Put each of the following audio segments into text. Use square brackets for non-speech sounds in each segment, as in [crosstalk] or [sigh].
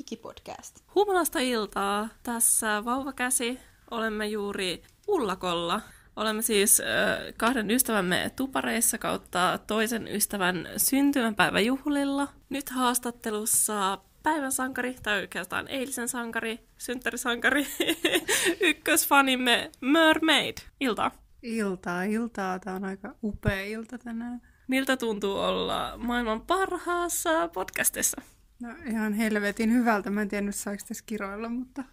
Hikipodcast. Humalasta iltaa. Tässä vauvakäsi. Olemme juuri ullakolla. Olemme siis äh, kahden ystävämme tupareissa kautta toisen ystävän syntymäpäiväjuhlilla. Nyt haastattelussa päivän sankari, tai oikeastaan eilisen sankari, synttärisankari, [laughs] ykkösfanimme Mermaid. Iltaa. Iltaa, iltaa. Tämä on aika upea ilta tänään. Miltä tuntuu olla maailman parhaassa podcastissa? No ihan helvetin hyvältä. Mä en tiennyt saako tässä kiroilla, mutta...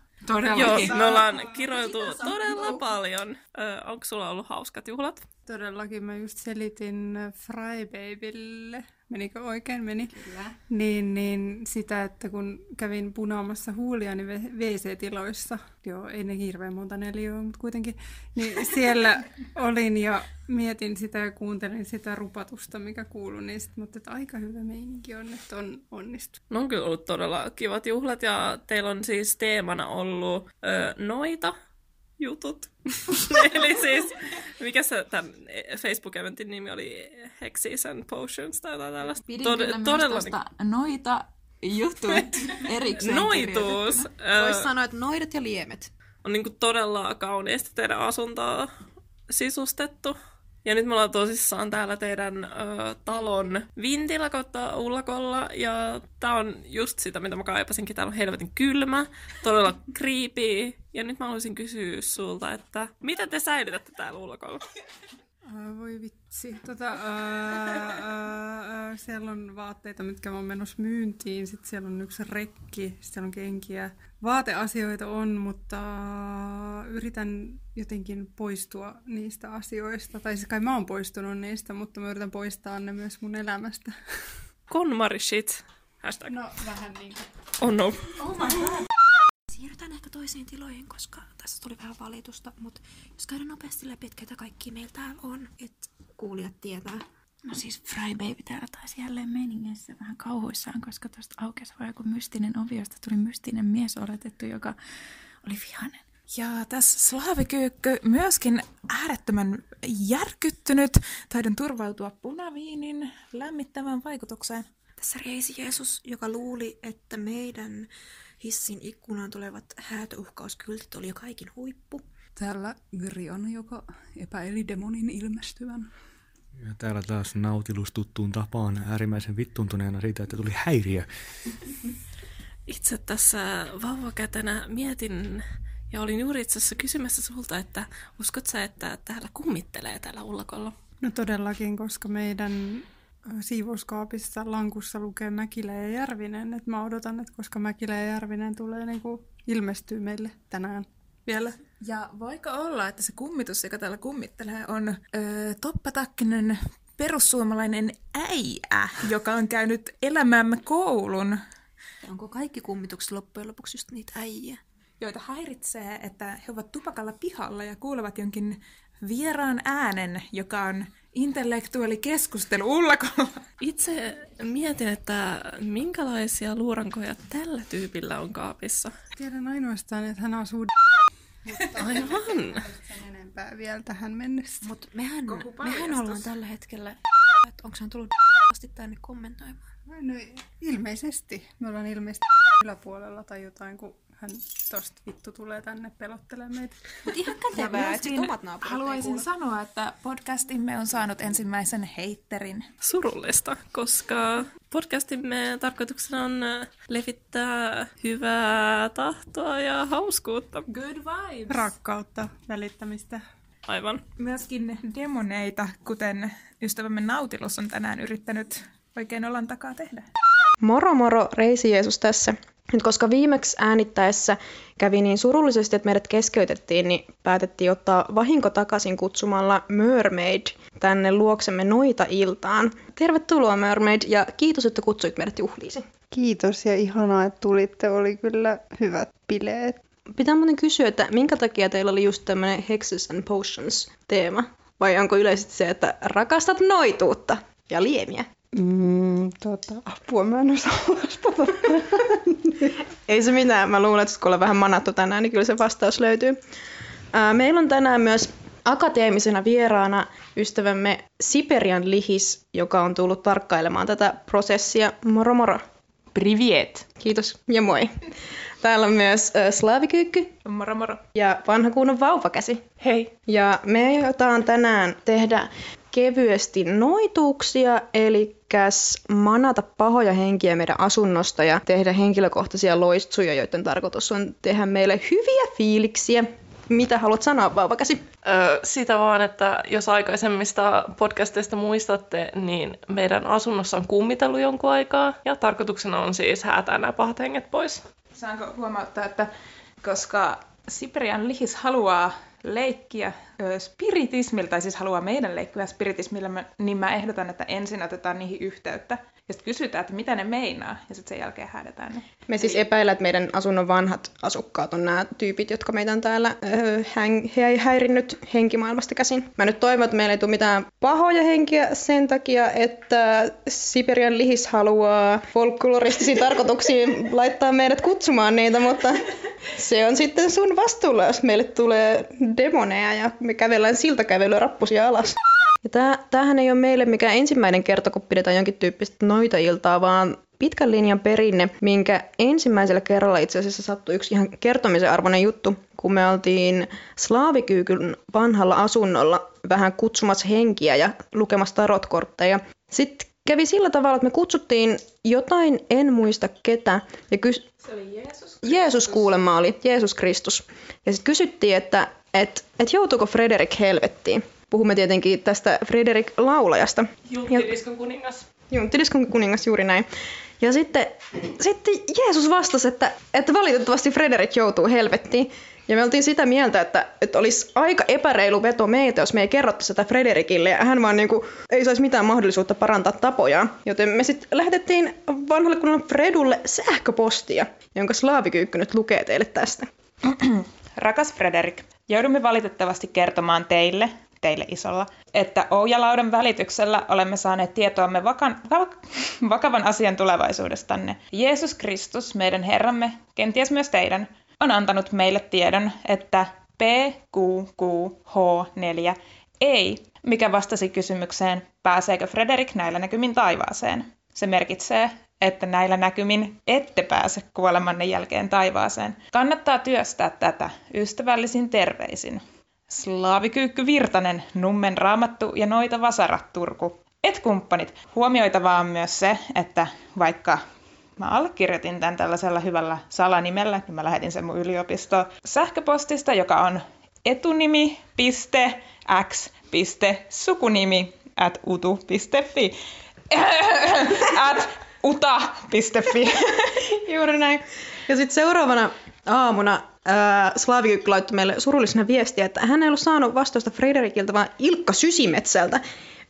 Joo, me ollaan kiroiltu todella paljon. Ö, onko sulla ollut hauskat juhlat? Todellakin mä just selitin Frybabylle, menikö oikein meni? Kyllä. Niin, niin sitä, että kun kävin punaamassa huuliani WC-tiloissa, joo, ei ne hirveän monta neliöä, mutta kuitenkin, niin [laughs] siellä olin ja mietin sitä ja kuuntelin sitä rupatusta, mikä kuului, niin sitten mutta että aika hyvä meininki on, että on onnistu. No on kyllä ollut todella kivat juhlat ja teillä on siis teemana ollut ö, noita jutut. [laughs] Eli siis, mikä se tämän Facebook-eventin nimi oli? Hexies and Potions tai jotain tällaista. Pidin Tod- kyllä todella myös tosta noita jutut [laughs] erikseen Noituus. Voisi sanoa, että noidat ja liemet. On niin todella kauniisti teidän asuntoa sisustettu. Ja nyt me ollaan tosissaan täällä teidän ö, talon vintillä kautta ullakolla. Ja tää on just sitä, mitä mä kaipasinkin. Täällä on helvetin kylmä, todella [laughs] creepy. Ja nyt mä haluaisin kysyä sulta, että mitä te säilytätte täällä ullakolla? Uh, voi vitsi. Tota, uh, uh, siellä on vaatteita, mitkä on menossa myyntiin. Sitten siellä on yksi rekki, sitten siellä on kenkiä. Vaateasioita on, mutta yritän jotenkin poistua niistä asioista. Tai siis kai mä oon poistunut niistä, mutta mä yritän poistaa ne myös mun elämästä. [laughs] Konmari shit. Hashtag. No, vähän niin kuin. Oh no. Oh my god. Siirrytään ehkä toisiin tiloihin, koska tässä tuli vähän valitusta, mutta jos käydään nopeasti läpi, että ketä kaikki meillä täällä on, että kuulijat tietää. No siis Frybaby täällä taisi jälleen meiningeissä vähän kauhuissaan, koska tuosta aukesi vaan joku mystinen ovi, josta tuli mystinen mies oletettu, joka oli vihainen. Ja tässä slaavikyykky myöskin äärettömän järkyttynyt. Taidon turvautua punaviinin lämmittävään vaikutukseen. Tässä reisi Jeesus, joka luuli, että meidän hissin ikkunaan tulevat häätöuhkauskyltit oli jo kaikin huippu. Täällä Grion, joka epäili demonin ilmestyvän. Ja täällä taas nautilus tuttuun tapaan äärimmäisen vittuntuneena siitä, että tuli häiriö. Itse tässä vauvakätenä mietin ja olin juuri itse asiassa kysymässä sulta, että uskot sä, että täällä kummittelee täällä ullakolla? No todellakin, koska meidän siivouskaapissa lankussa lukee Mäkilä ja Järvinen. Et mä odotan, että koska Mäkilä ja Järvinen tulee niin kuin ilmestyy meille tänään vielä. Ja voiko olla, että se kummitus, joka täällä kummittelee, on öö, toppatakkinen perussuomalainen äijä, joka on käynyt elämämme koulun. Ja onko kaikki kummitukset loppujen lopuksi just niitä äijiä? Joita häiritsee, että he ovat tupakalla pihalla ja kuulevat jonkin vieraan äänen, joka on intellektuaali keskustelu ullakolla. Itse mietin, että minkälaisia luurankoja tällä tyypillä on kaapissa. Tiedän ainoastaan, että hän asuu Aivan. sen enempää vielä tähän mennessä. Mutta mehän, mehän ollaan tällä hetkellä, että onko hän tullut asti tänne kommentoimaan? No ilmeisesti. Me ollaan ilmeisesti yläpuolella tai jotain, kun hän tosta vittu tulee tänne pelottelemaan meitä. Mutta ihan kätevää, että omat naapurit Haluaisin sanoa, että podcastimme on saanut ensimmäisen heitterin. Surullista, koska podcastimme tarkoituksena on levittää hyvää tahtoa ja hauskuutta. Good vibes. Rakkautta, välittämistä. Aivan. Myöskin demoneita, kuten ystävämme Nautilus on tänään yrittänyt oikein olan takaa tehdä. Moro moro, Reisi Jeesus tässä. Nyt koska viimeksi äänittäessä kävi niin surullisesti, että meidät keskeytettiin, niin päätettiin ottaa vahinko takaisin kutsumalla Mermaid tänne luoksemme noita iltaan. Tervetuloa Mermaid ja kiitos, että kutsuit meidät juhliisi. Kiitos ja ihanaa, että tulitte. Oli kyllä hyvät bileet. Pitää muuten kysyä, että minkä takia teillä oli just tämmöinen Hexes and Potions teema? Vai onko yleisesti se, että rakastat noituutta ja liemiä? Mm, tota, apua mä en osaa vastata. Ei se mitään. Mä luulen, että kun ollaan vähän manattu tänään, niin kyllä se vastaus löytyy. Ää, meillä on tänään myös akateemisena vieraana ystävämme Siperian Lihis, joka on tullut tarkkailemaan tätä prosessia. Moro moro. Privet. Kiitos ja moi. Täällä on myös äh, slaavikyykky Moro moro. ja vanha kunnon vauvakäsi. Hei. Ja me aiotaan tänään tehdä kevyesti noituuksia, eli manata pahoja henkiä meidän asunnosta ja tehdä henkilökohtaisia loistuja, joiden tarkoitus on tehdä meille hyviä fiiliksiä. Mitä haluat sanoa, vauvakäsi? Öö, sitä vaan, että jos aikaisemmista podcasteista muistatte, niin meidän asunnossa on kummitellut jonkun aikaa. Ja tarkoituksena on siis häätää nämä pahat henget pois. Saanko huomauttaa, että koska Siperian lihis haluaa leikkiä spiritismillä, tai siis haluaa meidän leikkiä spiritismillä, niin mä ehdotan, että ensin otetaan niihin yhteyttä. Ja sitten kysytään, että mitä ne meinaa, ja sitten sen jälkeen häädetään ne. Me siis epäillä, että meidän asunnon vanhat asukkaat on nämä tyypit, jotka meitä on täällä öö, häng- hä- häirinnyt henkimaailmasta käsin. Mä nyt toivon, että meillä ei tule mitään pahoja henkiä sen takia, että Siberian lihis haluaa folkloristisiin [laughs] tarkoituksiin laittaa meidät kutsumaan niitä, mutta se on sitten sun vastuulla, jos meille tulee demoneja ja me kävellään siltakävelyä rappusia alas. Ja tää, tämähän ei ole meille mikään ensimmäinen kerta, kun pidetään jonkin tyyppistä noita iltaa, vaan pitkän linjan perinne, minkä ensimmäisellä kerralla itse asiassa sattui yksi ihan kertomisen arvoinen juttu, kun me oltiin Slaavikyykyn vanhalla asunnolla vähän kutsumassa henkiä ja lukemassa tarotkortteja. Sitten kävi sillä tavalla, että me kutsuttiin jotain, en muista ketä, ja kys- Jeesus kuulemma oli, Jeesus Kristus. Ja sitten kysyttiin, että et, et joutuuko Frederik helvettiin. Puhumme tietenkin tästä Frederik laulajasta. Julkkidiskon kuningas. Junttiliskon kuningas juuri näin. Ja sitten, sitten Jeesus vastasi, että, että valitettavasti Frederik joutuu helvettiin. Ja me oltiin sitä mieltä, että, että olisi aika epäreilu veto meitä, jos me ei kerrottaisi sitä Frederikille. Ja hän vaan niin kuin, ei saisi mitään mahdollisuutta parantaa tapojaan. Joten me sitten lähetettiin vanhalle kunnon Fredulle sähköpostia, jonka slaavikyykky nyt lukee teille tästä. [clears throat] Rakas Frederik, joudumme valitettavasti kertomaan teille, teille isolla, että Oujalaudan välityksellä olemme saaneet tietoamme vakan, va, vakavan asian tulevaisuudestanne. Jeesus Kristus, meidän Herramme, kenties myös teidän, on antanut meille tiedon, että PQQH4 ei, mikä vastasi kysymykseen, pääseekö Frederik näillä näkymin taivaaseen. Se merkitsee, että näillä näkymin ette pääse kuolemanne jälkeen taivaaseen. Kannattaa työstää tätä ystävällisin terveisin. Slaavikyykky Virtanen, Nummen Raamattu ja Noita Vasara, Turku. Et kumppanit, huomioitavaa on myös se, että vaikka mä allekirjoitin tämän tällaisella hyvällä salanimellä, niin mä lähetin sen mun yliopisto sähköpostista, joka on etunimi.x.sukunimi at utu.fi [coughs] at uta.fi. [laughs] Juuri näin. Ja sitten seuraavana aamuna ää, Slaavikyykky laittoi meille surullisena viestiä, että hän ei ollut saanut vastausta Frederikiltä, vaan Ilkka Sysimetsältä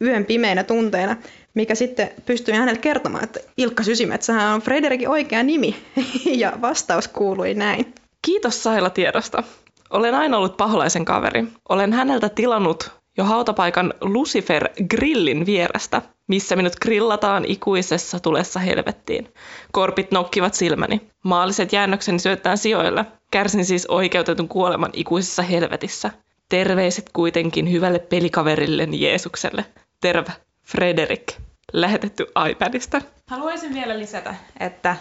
yön pimeinä tunteina, mikä sitten pystyi hänelle kertomaan, että Ilkka Sysimetsähän on Frederikin oikea nimi. [laughs] ja vastaus kuului näin. Kiitos Saila tiedosta. Olen aina ollut paholaisen kaveri. Olen häneltä tilannut jo hautapaikan Lucifer grillin vierestä, missä minut grillataan ikuisessa tulessa helvettiin. Korpit nokkivat silmäni. Maalliset jäännökseni syöttään sijoille. Kärsin siis oikeutetun kuoleman ikuisessa helvetissä. Terveiset kuitenkin hyvälle pelikaverilleni Jeesukselle. Terve, Frederik. Lähetetty iPadista. Haluaisin vielä lisätä, että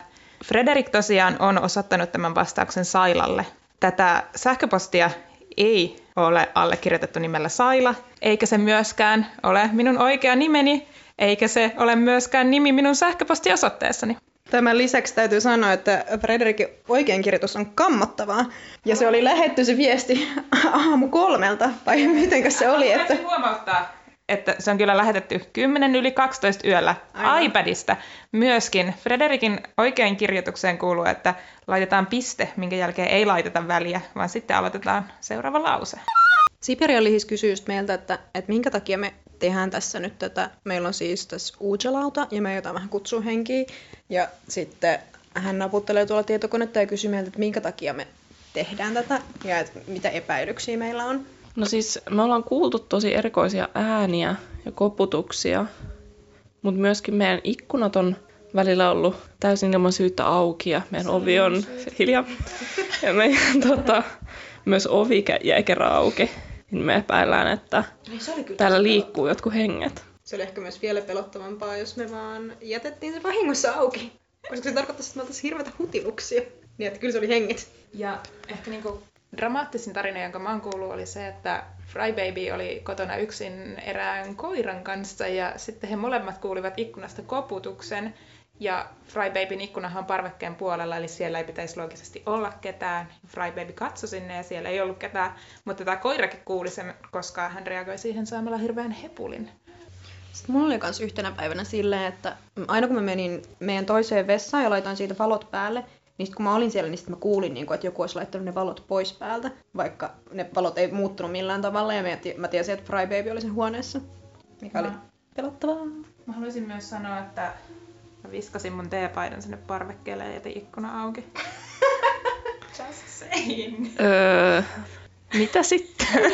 Frederik tosiaan on osoittanut tämän vastauksen Sailalle. Tätä sähköpostia ei ole allekirjoitettu nimellä Saila, eikä se myöskään ole minun oikea nimeni, eikä se ole myöskään nimi minun sähköpostiosoitteessani. Tämän lisäksi täytyy sanoa, että Frederikin oikeinkirjoitus on kammottavaa. Ja se oli lähetty se viesti [laughs] aamu kolmelta, vai miten se oli? Että... Haluaisin huomauttaa, että se on kyllä lähetetty 10 yli 12 yöllä Aivan. iPadista. Myöskin Frederikin oikein kirjoitukseen kuuluu, että laitetaan piste, minkä jälkeen ei laiteta väliä, vaan sitten aloitetaan seuraava lause. Siberian lihis kysyy just meiltä, että, että minkä takia me tehdään tässä nyt tätä. Meillä on siis tässä Uujalauta ja me aiotaan vähän kutsua henkiä. Ja sitten hän naputtelee tuolla tietokonetta ja kysyy meiltä, että minkä takia me tehdään tätä ja että mitä epäilyksiä meillä on. No siis me ollaan kuultu tosi erikoisia ääniä ja koputuksia, mutta myöskin meidän ikkunat on välillä ollut täysin ilman syyttä auki ja meidän ovi on hiljaa. Ja meidän tota, myös ovi jäi kerran auki. Niin me epäillään, että kyllä täällä liikkuu jotkut henget. Se oli ehkä myös vielä pelottavampaa, jos me vaan jätettiin se vahingossa auki. Koska se tarkoittaisi, että me oltaisiin hirveätä hutiluksia. Niin, että kyllä se oli henget. Ja ehkä niinku dramaattisin tarina, jonka mä oon kuullut, oli se, että Frybaby oli kotona yksin erään koiran kanssa ja sitten he molemmat kuulivat ikkunasta koputuksen. Ja Frybabyn ikkunahan on parvekkeen puolella, eli siellä ei pitäisi loogisesti olla ketään. Frybaby katsoi sinne ja siellä ei ollut ketään, mutta tämä koirakin kuuli sen, koska hän reagoi siihen saamalla hirveän hepulin. Sitten mulla oli myös yhtenä päivänä silleen, että aina kun mä menin meidän toiseen vessaan ja laitoin siitä valot päälle, niin sit kun mä olin siellä, niin sit mä kuulin, niin kun, että joku olisi laittanut ne valot pois päältä, vaikka ne valot ei muuttunut millään tavalla, ja mä, ti- mä tiesin, että Frybaby oli sen huoneessa, mikä oli Mä- pelottavaa. Mä haluaisin myös sanoa, että mä viskasin mun teepaidan sinne parvekkeelle ja jätin ikkuna auki. [laughs] Just saying. Öö, mitä sitten? [laughs]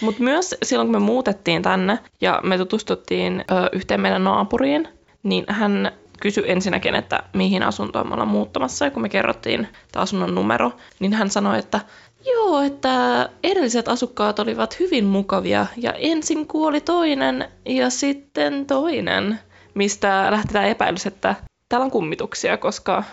Mutta myös silloin, kun me muutettiin tänne ja me tutustuttiin ö, yhteen meidän naapuriin, niin hän kysyi ensinnäkin, että mihin asuntoon me ollaan muuttamassa. Ja kun me kerrottiin tämä asunnon numero, niin hän sanoi, että joo, että edelliset asukkaat olivat hyvin mukavia ja ensin kuoli toinen ja sitten toinen, mistä lähti tämä epäilys, että täällä on kummituksia, koska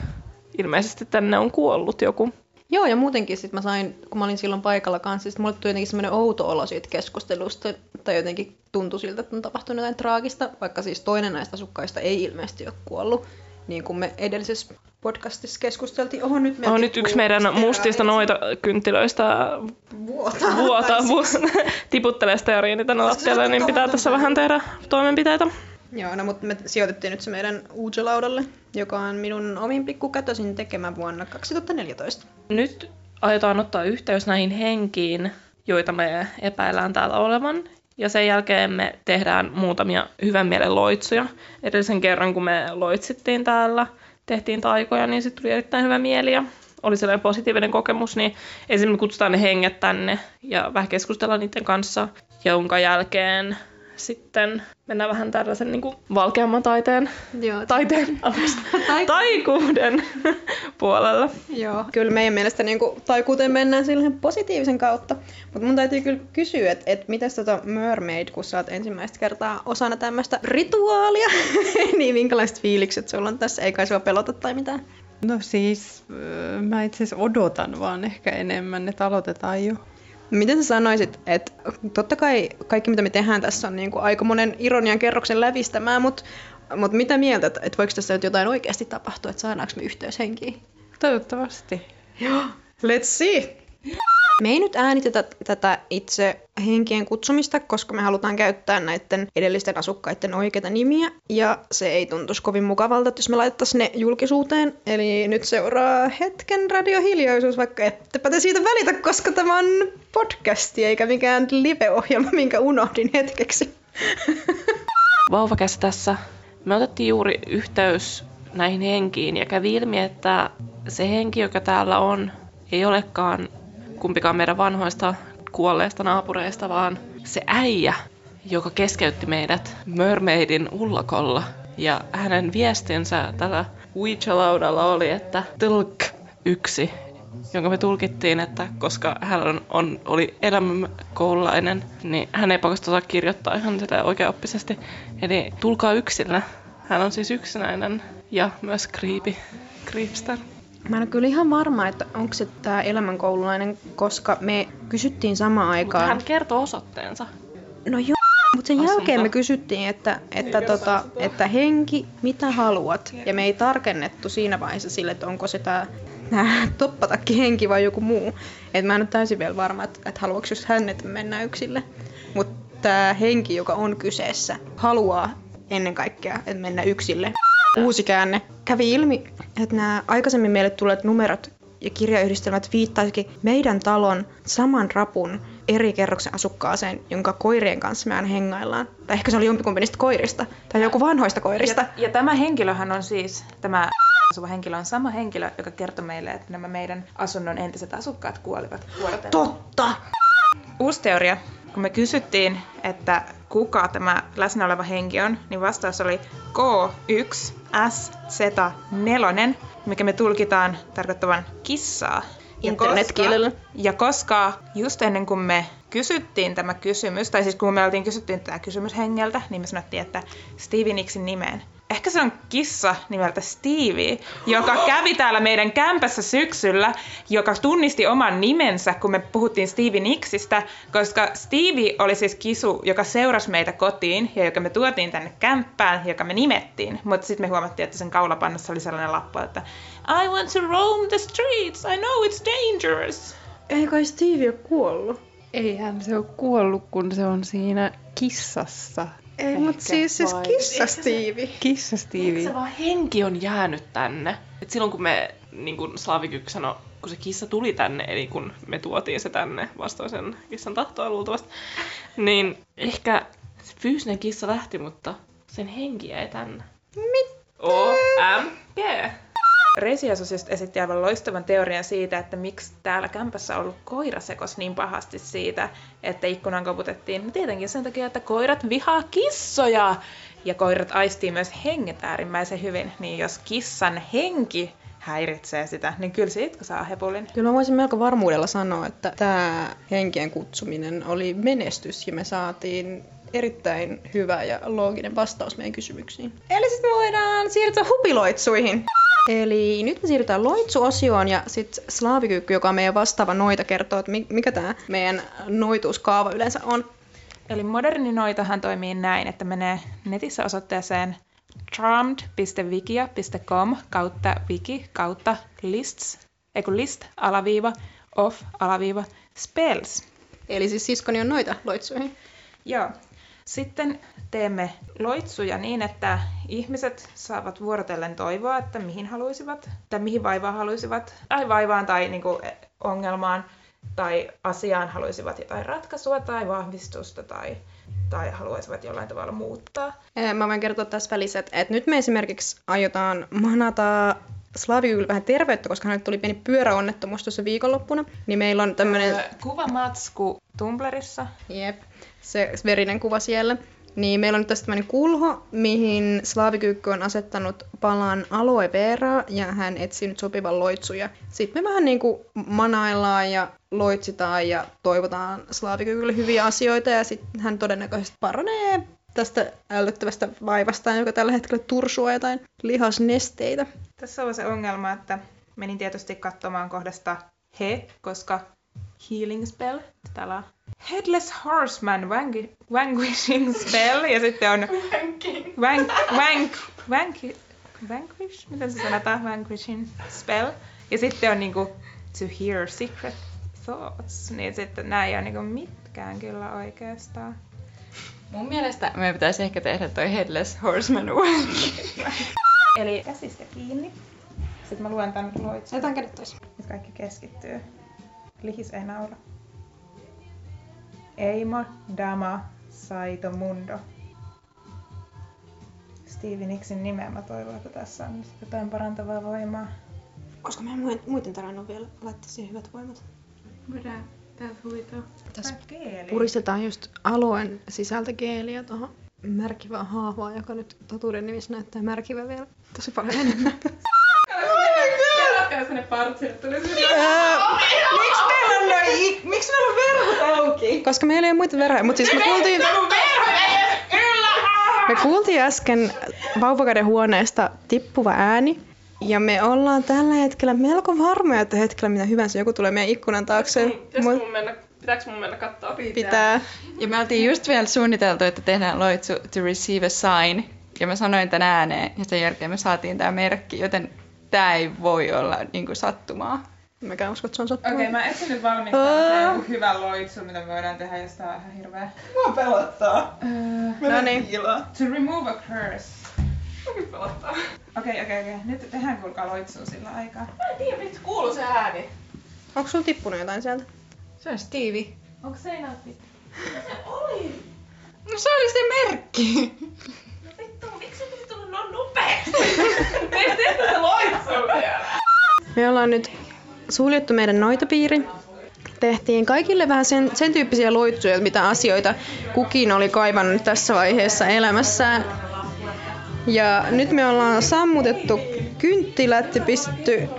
ilmeisesti tänne on kuollut joku. Joo, ja muutenkin sit mä sain, kun mä olin silloin paikalla kanssa, sit mulle tuli jotenkin semmoinen outo olo siitä keskustelusta, tai jotenkin tuntui siltä, että on tapahtunut jotain traagista, vaikka siis toinen näistä asukkaista ei ilmeisesti ole kuollut. Niin kuin me edellisessä podcastissa keskusteltiin, oho nyt On nyt yksi meidän mustista noita kynttilöistä vuotaa. vuota, Tai vu- [laughs] tiputtelee steariini tänne lattialle, niin pitää tässä vähän tehdä toimenpiteitä. Joo, no mutta me sijoitettiin nyt se meidän Ujo-laudalle, joka on minun omin pikkukätösin tekemä vuonna 2014. Nyt aiotaan ottaa yhteys näihin henkiin, joita me epäillään täällä olevan. Ja sen jälkeen me tehdään muutamia hyvän mielen loitsuja. Edellisen kerran, kun me loitsittiin täällä, tehtiin taikoja, niin sitten tuli erittäin hyvä mieli ja oli sellainen positiivinen kokemus, niin me kutsutaan ne henget tänne ja vähän keskustellaan niiden kanssa, jonka jälkeen sitten mennään vähän tällaisen niin kuin valkeamman taiteen, Joo, taiteen [laughs] taikuuden puolella. Joo, kyllä meidän mielestä niin kuin, taikuuteen mennään silleen positiivisen kautta. Mutta mun täytyy kyllä kysyä, että et mitäs tota Mermaid, kun sä oot ensimmäistä kertaa osana tämmöistä rituaalia, [laughs] niin minkälaiset fiilikset sulla on tässä? Ei kai sua pelota tai mitään? No siis, öö, mä itse asiassa odotan vaan ehkä enemmän, että aloitetaan jo. Miten sä sanoisit, että totta kai kaikki mitä me tehdään tässä on niin kuin aika monen ironian kerroksen lävistämään, mutta mut mitä mieltä, että et voiko tässä nyt jotain oikeasti tapahtua, että saadaanko me yhteys henkiin? Toivottavasti. Let's see! Me ei nyt äänitetä tätä itse henkien kutsumista, koska me halutaan käyttää näiden edellisten asukkaiden oikeita nimiä, ja se ei tuntuisi kovin mukavalta, että jos me laitettaisiin ne julkisuuteen. Eli nyt seuraa hetken radiohiljaisuus, vaikka ettepä te siitä välitä, koska tämä on podcasti eikä mikään live-ohjelma, minkä unohdin hetkeksi. [laughs] vauvakäs tässä. Me otettiin juuri yhteys näihin henkiin ja kävi ilmi, että se henki, joka täällä on, ei olekaan kumpikaan meidän vanhoista kuolleista naapureista, vaan se äijä, joka keskeytti meidät Mermaidin ullakolla. Ja hänen viestinsä tällä Ouija-laudalla oli, että Tilk yksi, jonka me tulkittiin, että koska hän on, on, oli elämänkoululainen, niin hän ei pakosta osaa kirjoittaa ihan sitä oikeaoppisesti. Eli tulkaa yksillä. Hän on siis yksinäinen ja myös creepy, creepster. Mä en ole kyllä ihan varma, että onko se tämä elämänkoululainen, koska me kysyttiin samaan aikaan. Hän kertoo osoitteensa. No joo, mutta sen Asunto. jälkeen me kysyttiin, että, että, tota, että henki, mitä haluat? Ja me ei tarkennettu siinä vaiheessa sille, että onko se tämä toppatakki henki vai joku muu. Et mä en ole täysin vielä varma, että, että haluaako just hän, että mennään yksille. Mutta tämä henki, joka on kyseessä, haluaa ennen kaikkea, että mennään yksille. Uusi käänne. Kävi ilmi, että nämä aikaisemmin meille tulleet numerot ja kirjayhdistelmät viittaisikin meidän talon saman rapun eri kerroksen asukkaaseen, jonka koirien kanssa me aina hengaillaan. Tai ehkä se oli jompikumpi niistä koirista. Tai joku vanhoista koirista. Ja, ja tämä henkilöhän on siis, tämä asuva henkilö on sama henkilö, joka kertoi meille, että nämä meidän asunnon entiset asukkaat kuolivat vuorotellen. Totta! Uusi teoria. Kun me kysyttiin, että kuka tämä läsnä oleva henki on, niin vastaus oli K1SZ4, mikä me tulkitaan tarkoittavan kissaa. Ja Internetkielellä. Koska, ja koska just ennen kuin me kysyttiin tämä kysymys, tai siis kun me oltiin kysyttiin tämä kysymys hengeltä, niin me sanottiin, että Stevie Nicksin nimeen Ehkä se on kissa nimeltä Stevie, joka kävi täällä meidän kämpässä syksyllä, joka tunnisti oman nimensä, kun me puhuttiin Stevie Nixistä, koska Stevie oli siis kisu, joka seurasi meitä kotiin ja joka me tuotiin tänne kämppään, joka me nimettiin. Mutta sitten me huomattiin, että sen kaulapannassa oli sellainen lappu, että I want to roam the streets, I know it's dangerous. Ei kai Stevie ole kuollut. Eihän se ole kuollut, kun se on siinä kissassa. Ei, mutta siis, siis vai? kissa Stevie. Kissa Stevie. Se vaan henki on jäänyt tänne. Et silloin kun me, niin kuin Slavikyk sanoi, kun se kissa tuli tänne, eli kun me tuotiin se tänne vastoin sen kissan tahtoa luultavasti, niin ehkä se fyysinen kissa lähti, mutta sen henki jäi tänne. Mitä? O-M-G. Just esitti aivan loistavan teorian siitä, että miksi täällä kämpässä on ollut koirasekos niin pahasti siitä, että ikkunan koputettiin. No tietenkin sen takia, että koirat vihaa kissoja. Ja koirat aistii myös henget äärimmäisen hyvin. Niin jos kissan henki häiritsee sitä, niin kyllä se itku saa hepulin. Kyllä mä voisin melko varmuudella sanoa, että tämä henkien kutsuminen oli menestys ja me saatiin erittäin hyvä ja looginen vastaus meidän kysymyksiin. Eli sitten me voidaan siirtyä hupiloitsuihin. Eli nyt me siirrytään loitsuosioon ja sitten Slaavikyykky, joka on meidän vastaava noita, kertoo, että mi- mikä tämä meidän noituuskaava yleensä on. Eli moderni noitahan toimii näin, että menee netissä osoitteeseen charmed.wikia.com kautta wiki kautta lists, ei kun list alaviiva of alaviiva spells. Eli siis siskoni on noita loitsuihin. Joo. Sitten teemme loitsuja niin, että ihmiset saavat vuorotellen toivoa, että mihin haluaisivat, tai mihin vaivaan haluaisivat, tai vaivaan tai niin kuin, ongelmaan tai asiaan haluaisivat jotain ratkaisua tai vahvistusta tai, tai haluaisivat jollain tavalla muuttaa. Mä voin kertoa tässä välissä, että, että nyt me esimerkiksi aiotaan manata Slavikykylle vähän terveyttä, koska hänelle tuli pieni pyöräonnettomuus tuossa viikonloppuna. Niin meillä on tämmöinen... Öö, Kuvamatsku Tumblrissa. Jep, se verinen kuva siellä. Niin meillä on nyt tässä tämmöinen kulho, mihin Slaavikyykky on asettanut palan aloe veraa ja hän etsii nyt sopivan loitsuja. Sitten me vähän niin kuin manaillaan ja loitsitaan ja toivotaan Slaavikyykylle hyviä asioita ja sitten hän todennäköisesti paranee tästä ällöttävästä vaivastaan, joka tällä hetkellä tursua jotain lihasnesteitä. Tässä on se ongelma, että menin tietysti katsomaan kohdasta he, koska healing spell. Täällä Headless Horseman vanqui- Vanquishing Spell ja sitten on wank, wank, wank, Vanquish? Miten se sanotaan? Vanquishing Spell. Ja sitten on niinku To Hear Secret Thoughts. Niin sitten nämä ei ole niinku mitkään kyllä oikeastaan. Mun mielestä meidän pitäisi ehkä tehdä toi Headless Horseman. Eli käsistä kiinni. Sitten mä luen tän loitsun. Jätän kädet tois. Nyt kaikki keskittyy. Lihis ei naura. Eimo, Dama, Saito, Mundo. Stevie Nicksin nimeä mä toivon, että tässä on nyt jotain parantavaa voimaa. Koska meidän muiden- muiden tarvinnut vielä laittaa siihen hyvät voimat. Voidaan täältä huvittaa. Tässä Keeli. puristetaan just alueen sisältä geeliä tuohon märkivään haavaan, joka nyt totuuden nimissä näyttää märkivä vielä tosi paljon enemmän. [laughs] Miksi meillä on noin, miksi auki? Koska meillä ei ole muita verhoja, mutta siis me kuultiin... Me kuultiin äsken vauvakäden huoneesta tippuva ääni. Ja me ollaan tällä hetkellä melko varmoja, että hetkellä mitä hyvänsä joku tulee meidän ikkunan taakse. Mut mun mennä, pitääkö mun mennä katsoa? pitää. Ja me oltiin just vielä suunniteltu, että tehdään loitsu to receive a sign. Ja mä sanoin tän ääneen ja sen jälkeen me saatiin tää merkki, joten tää ei voi olla niinku sattumaa. Mäkään usko, että se on sattumaa. Okei, okay, mä etsin nyt valmiiksi joku hyvä loitsu, mitä me voidaan tehdä, jos tää on ihan hirveä. Mua pelottaa. No niin. To remove a curse. Okei, okei, okei. Nyt tehdään kuulkaa loitsua sillä aikaa. Mä en tiedä, miksi kuuluu se ääni. Onko sulla tippunut jotain sieltä? Se on Stevie. Onko seinät pitää? No se oli se merkki. Vittu, miksi se piti tulla noin nopeasti? [laughs] Ei tehty se loitsu vielä. Me ollaan nyt suljettu meidän noitapiiri. Tehtiin kaikille vähän sen, sen tyyppisiä loitsuja, mitä asioita kukin oli kaivannut tässä vaiheessa elämässään. Ja nyt me ollaan sammutettu kynttilät ja pistetty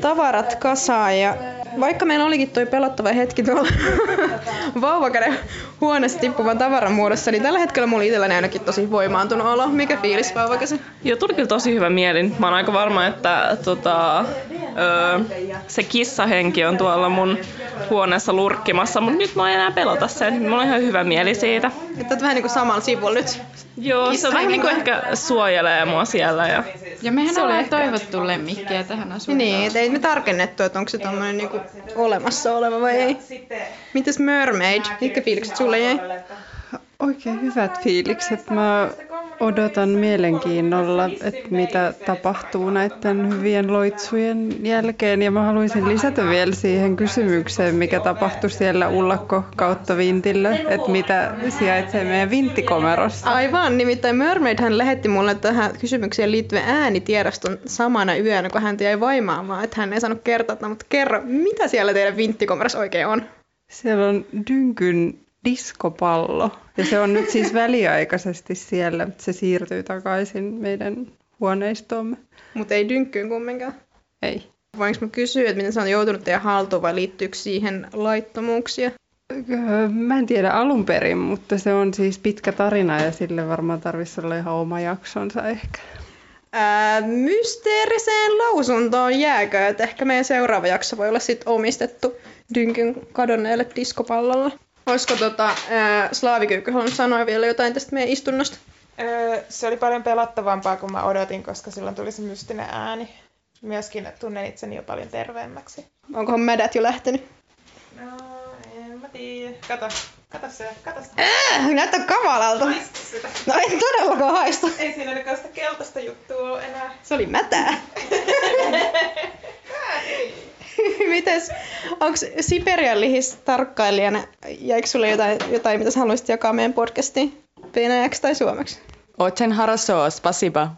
tavarat kasaan ja vaikka meillä olikin toi pelottava hetki tuolla [laughs] vauvakäden huoneesta tippuvan tavaran muodossa, niin tällä hetkellä mulla itselläni ainakin tosi voimaantunut olo. Mikä fiilis vauvakäsi? Joo, tuli kyllä tosi hyvä mieli. Mä oon aika varma, että tota, öö, se kissahenki on tuolla mun huoneessa lurkkimassa, mutta nyt mä en enää pelota sen. Mulla on ihan hyvä mieli siitä. Että oot vähän niin kuin samalla sivulla nyt. Joo, se on vähän niin kuin ehkä suojelee mua siellä. Ja... Ja mehän ollaan toivottu lemmikkiä tähän asuntoon. Niin, ei me tarkennettu, että onko se tommonen niinku olemassa oleva vai ei. Mitäs Mermaid? Mitkä fiilikset sulle jäi? Oikein hyvät fiilikset. Mä odotan mielenkiinnolla, että mitä tapahtuu näiden hyvien loitsujen jälkeen. Ja mä haluaisin lisätä vielä siihen kysymykseen, mikä tapahtui siellä ullakko kautta vintillä, että mitä sijaitsee meidän vinttikomerossa. Aivan, nimittäin Mermaid hän lähetti mulle tähän kysymykseen liittyen äänitiedoston samana yönä, kun hän jäi vaimaamaan, että hän ei saanut kertoa, mutta kerro, mitä siellä teidän vinttikomerossa oikein on? Siellä on Dynkyn diskopallo. Ja se on nyt siis [laughs] väliaikaisesti siellä. Se siirtyy takaisin meidän huoneistoomme. Mutta ei dynkkyyn kumminkaan. Ei. Voinko mä kysyä, että miten se on joutunut teidän haltuun vai liittyykö siihen laittomuuksia? Öö, Mä en tiedä alun perin, mutta se on siis pitkä tarina ja sille varmaan tarvitsisi olla ihan oma jaksonsa ehkä. Ää, mysteeriseen lausuntoon jääkö, että ehkä meidän seuraava jakso voi olla sit omistettu Dynkyn kadonneelle diskopallolle. Olisiko tota, ää, Slaavikyykky halunnut sanoa vielä jotain tästä meidän istunnosta? Öö, se oli paljon pelottavampaa kuin mä odotin, koska silloin tuli se mystinen ääni. Myöskin tunnen itseni jo paljon terveemmäksi. Onkohan mädät jo lähtenyt? No, en mä tiedä. Kato, kato se, kato sitä. Äh, näyttää kamalalta. sitä. No en todellakaan haista. Ei siinä ainakaan sitä keltaista juttua enää. Se oli mätää. [laughs] [laughs] Mites, onko Siberian lihis tarkkailijana, jäikö sulle jotain, jotain, mitä sä haluaisit jakaa meidän podcastiin? Venäjäksi tai suomeksi? Ochen harasoa, spasiba.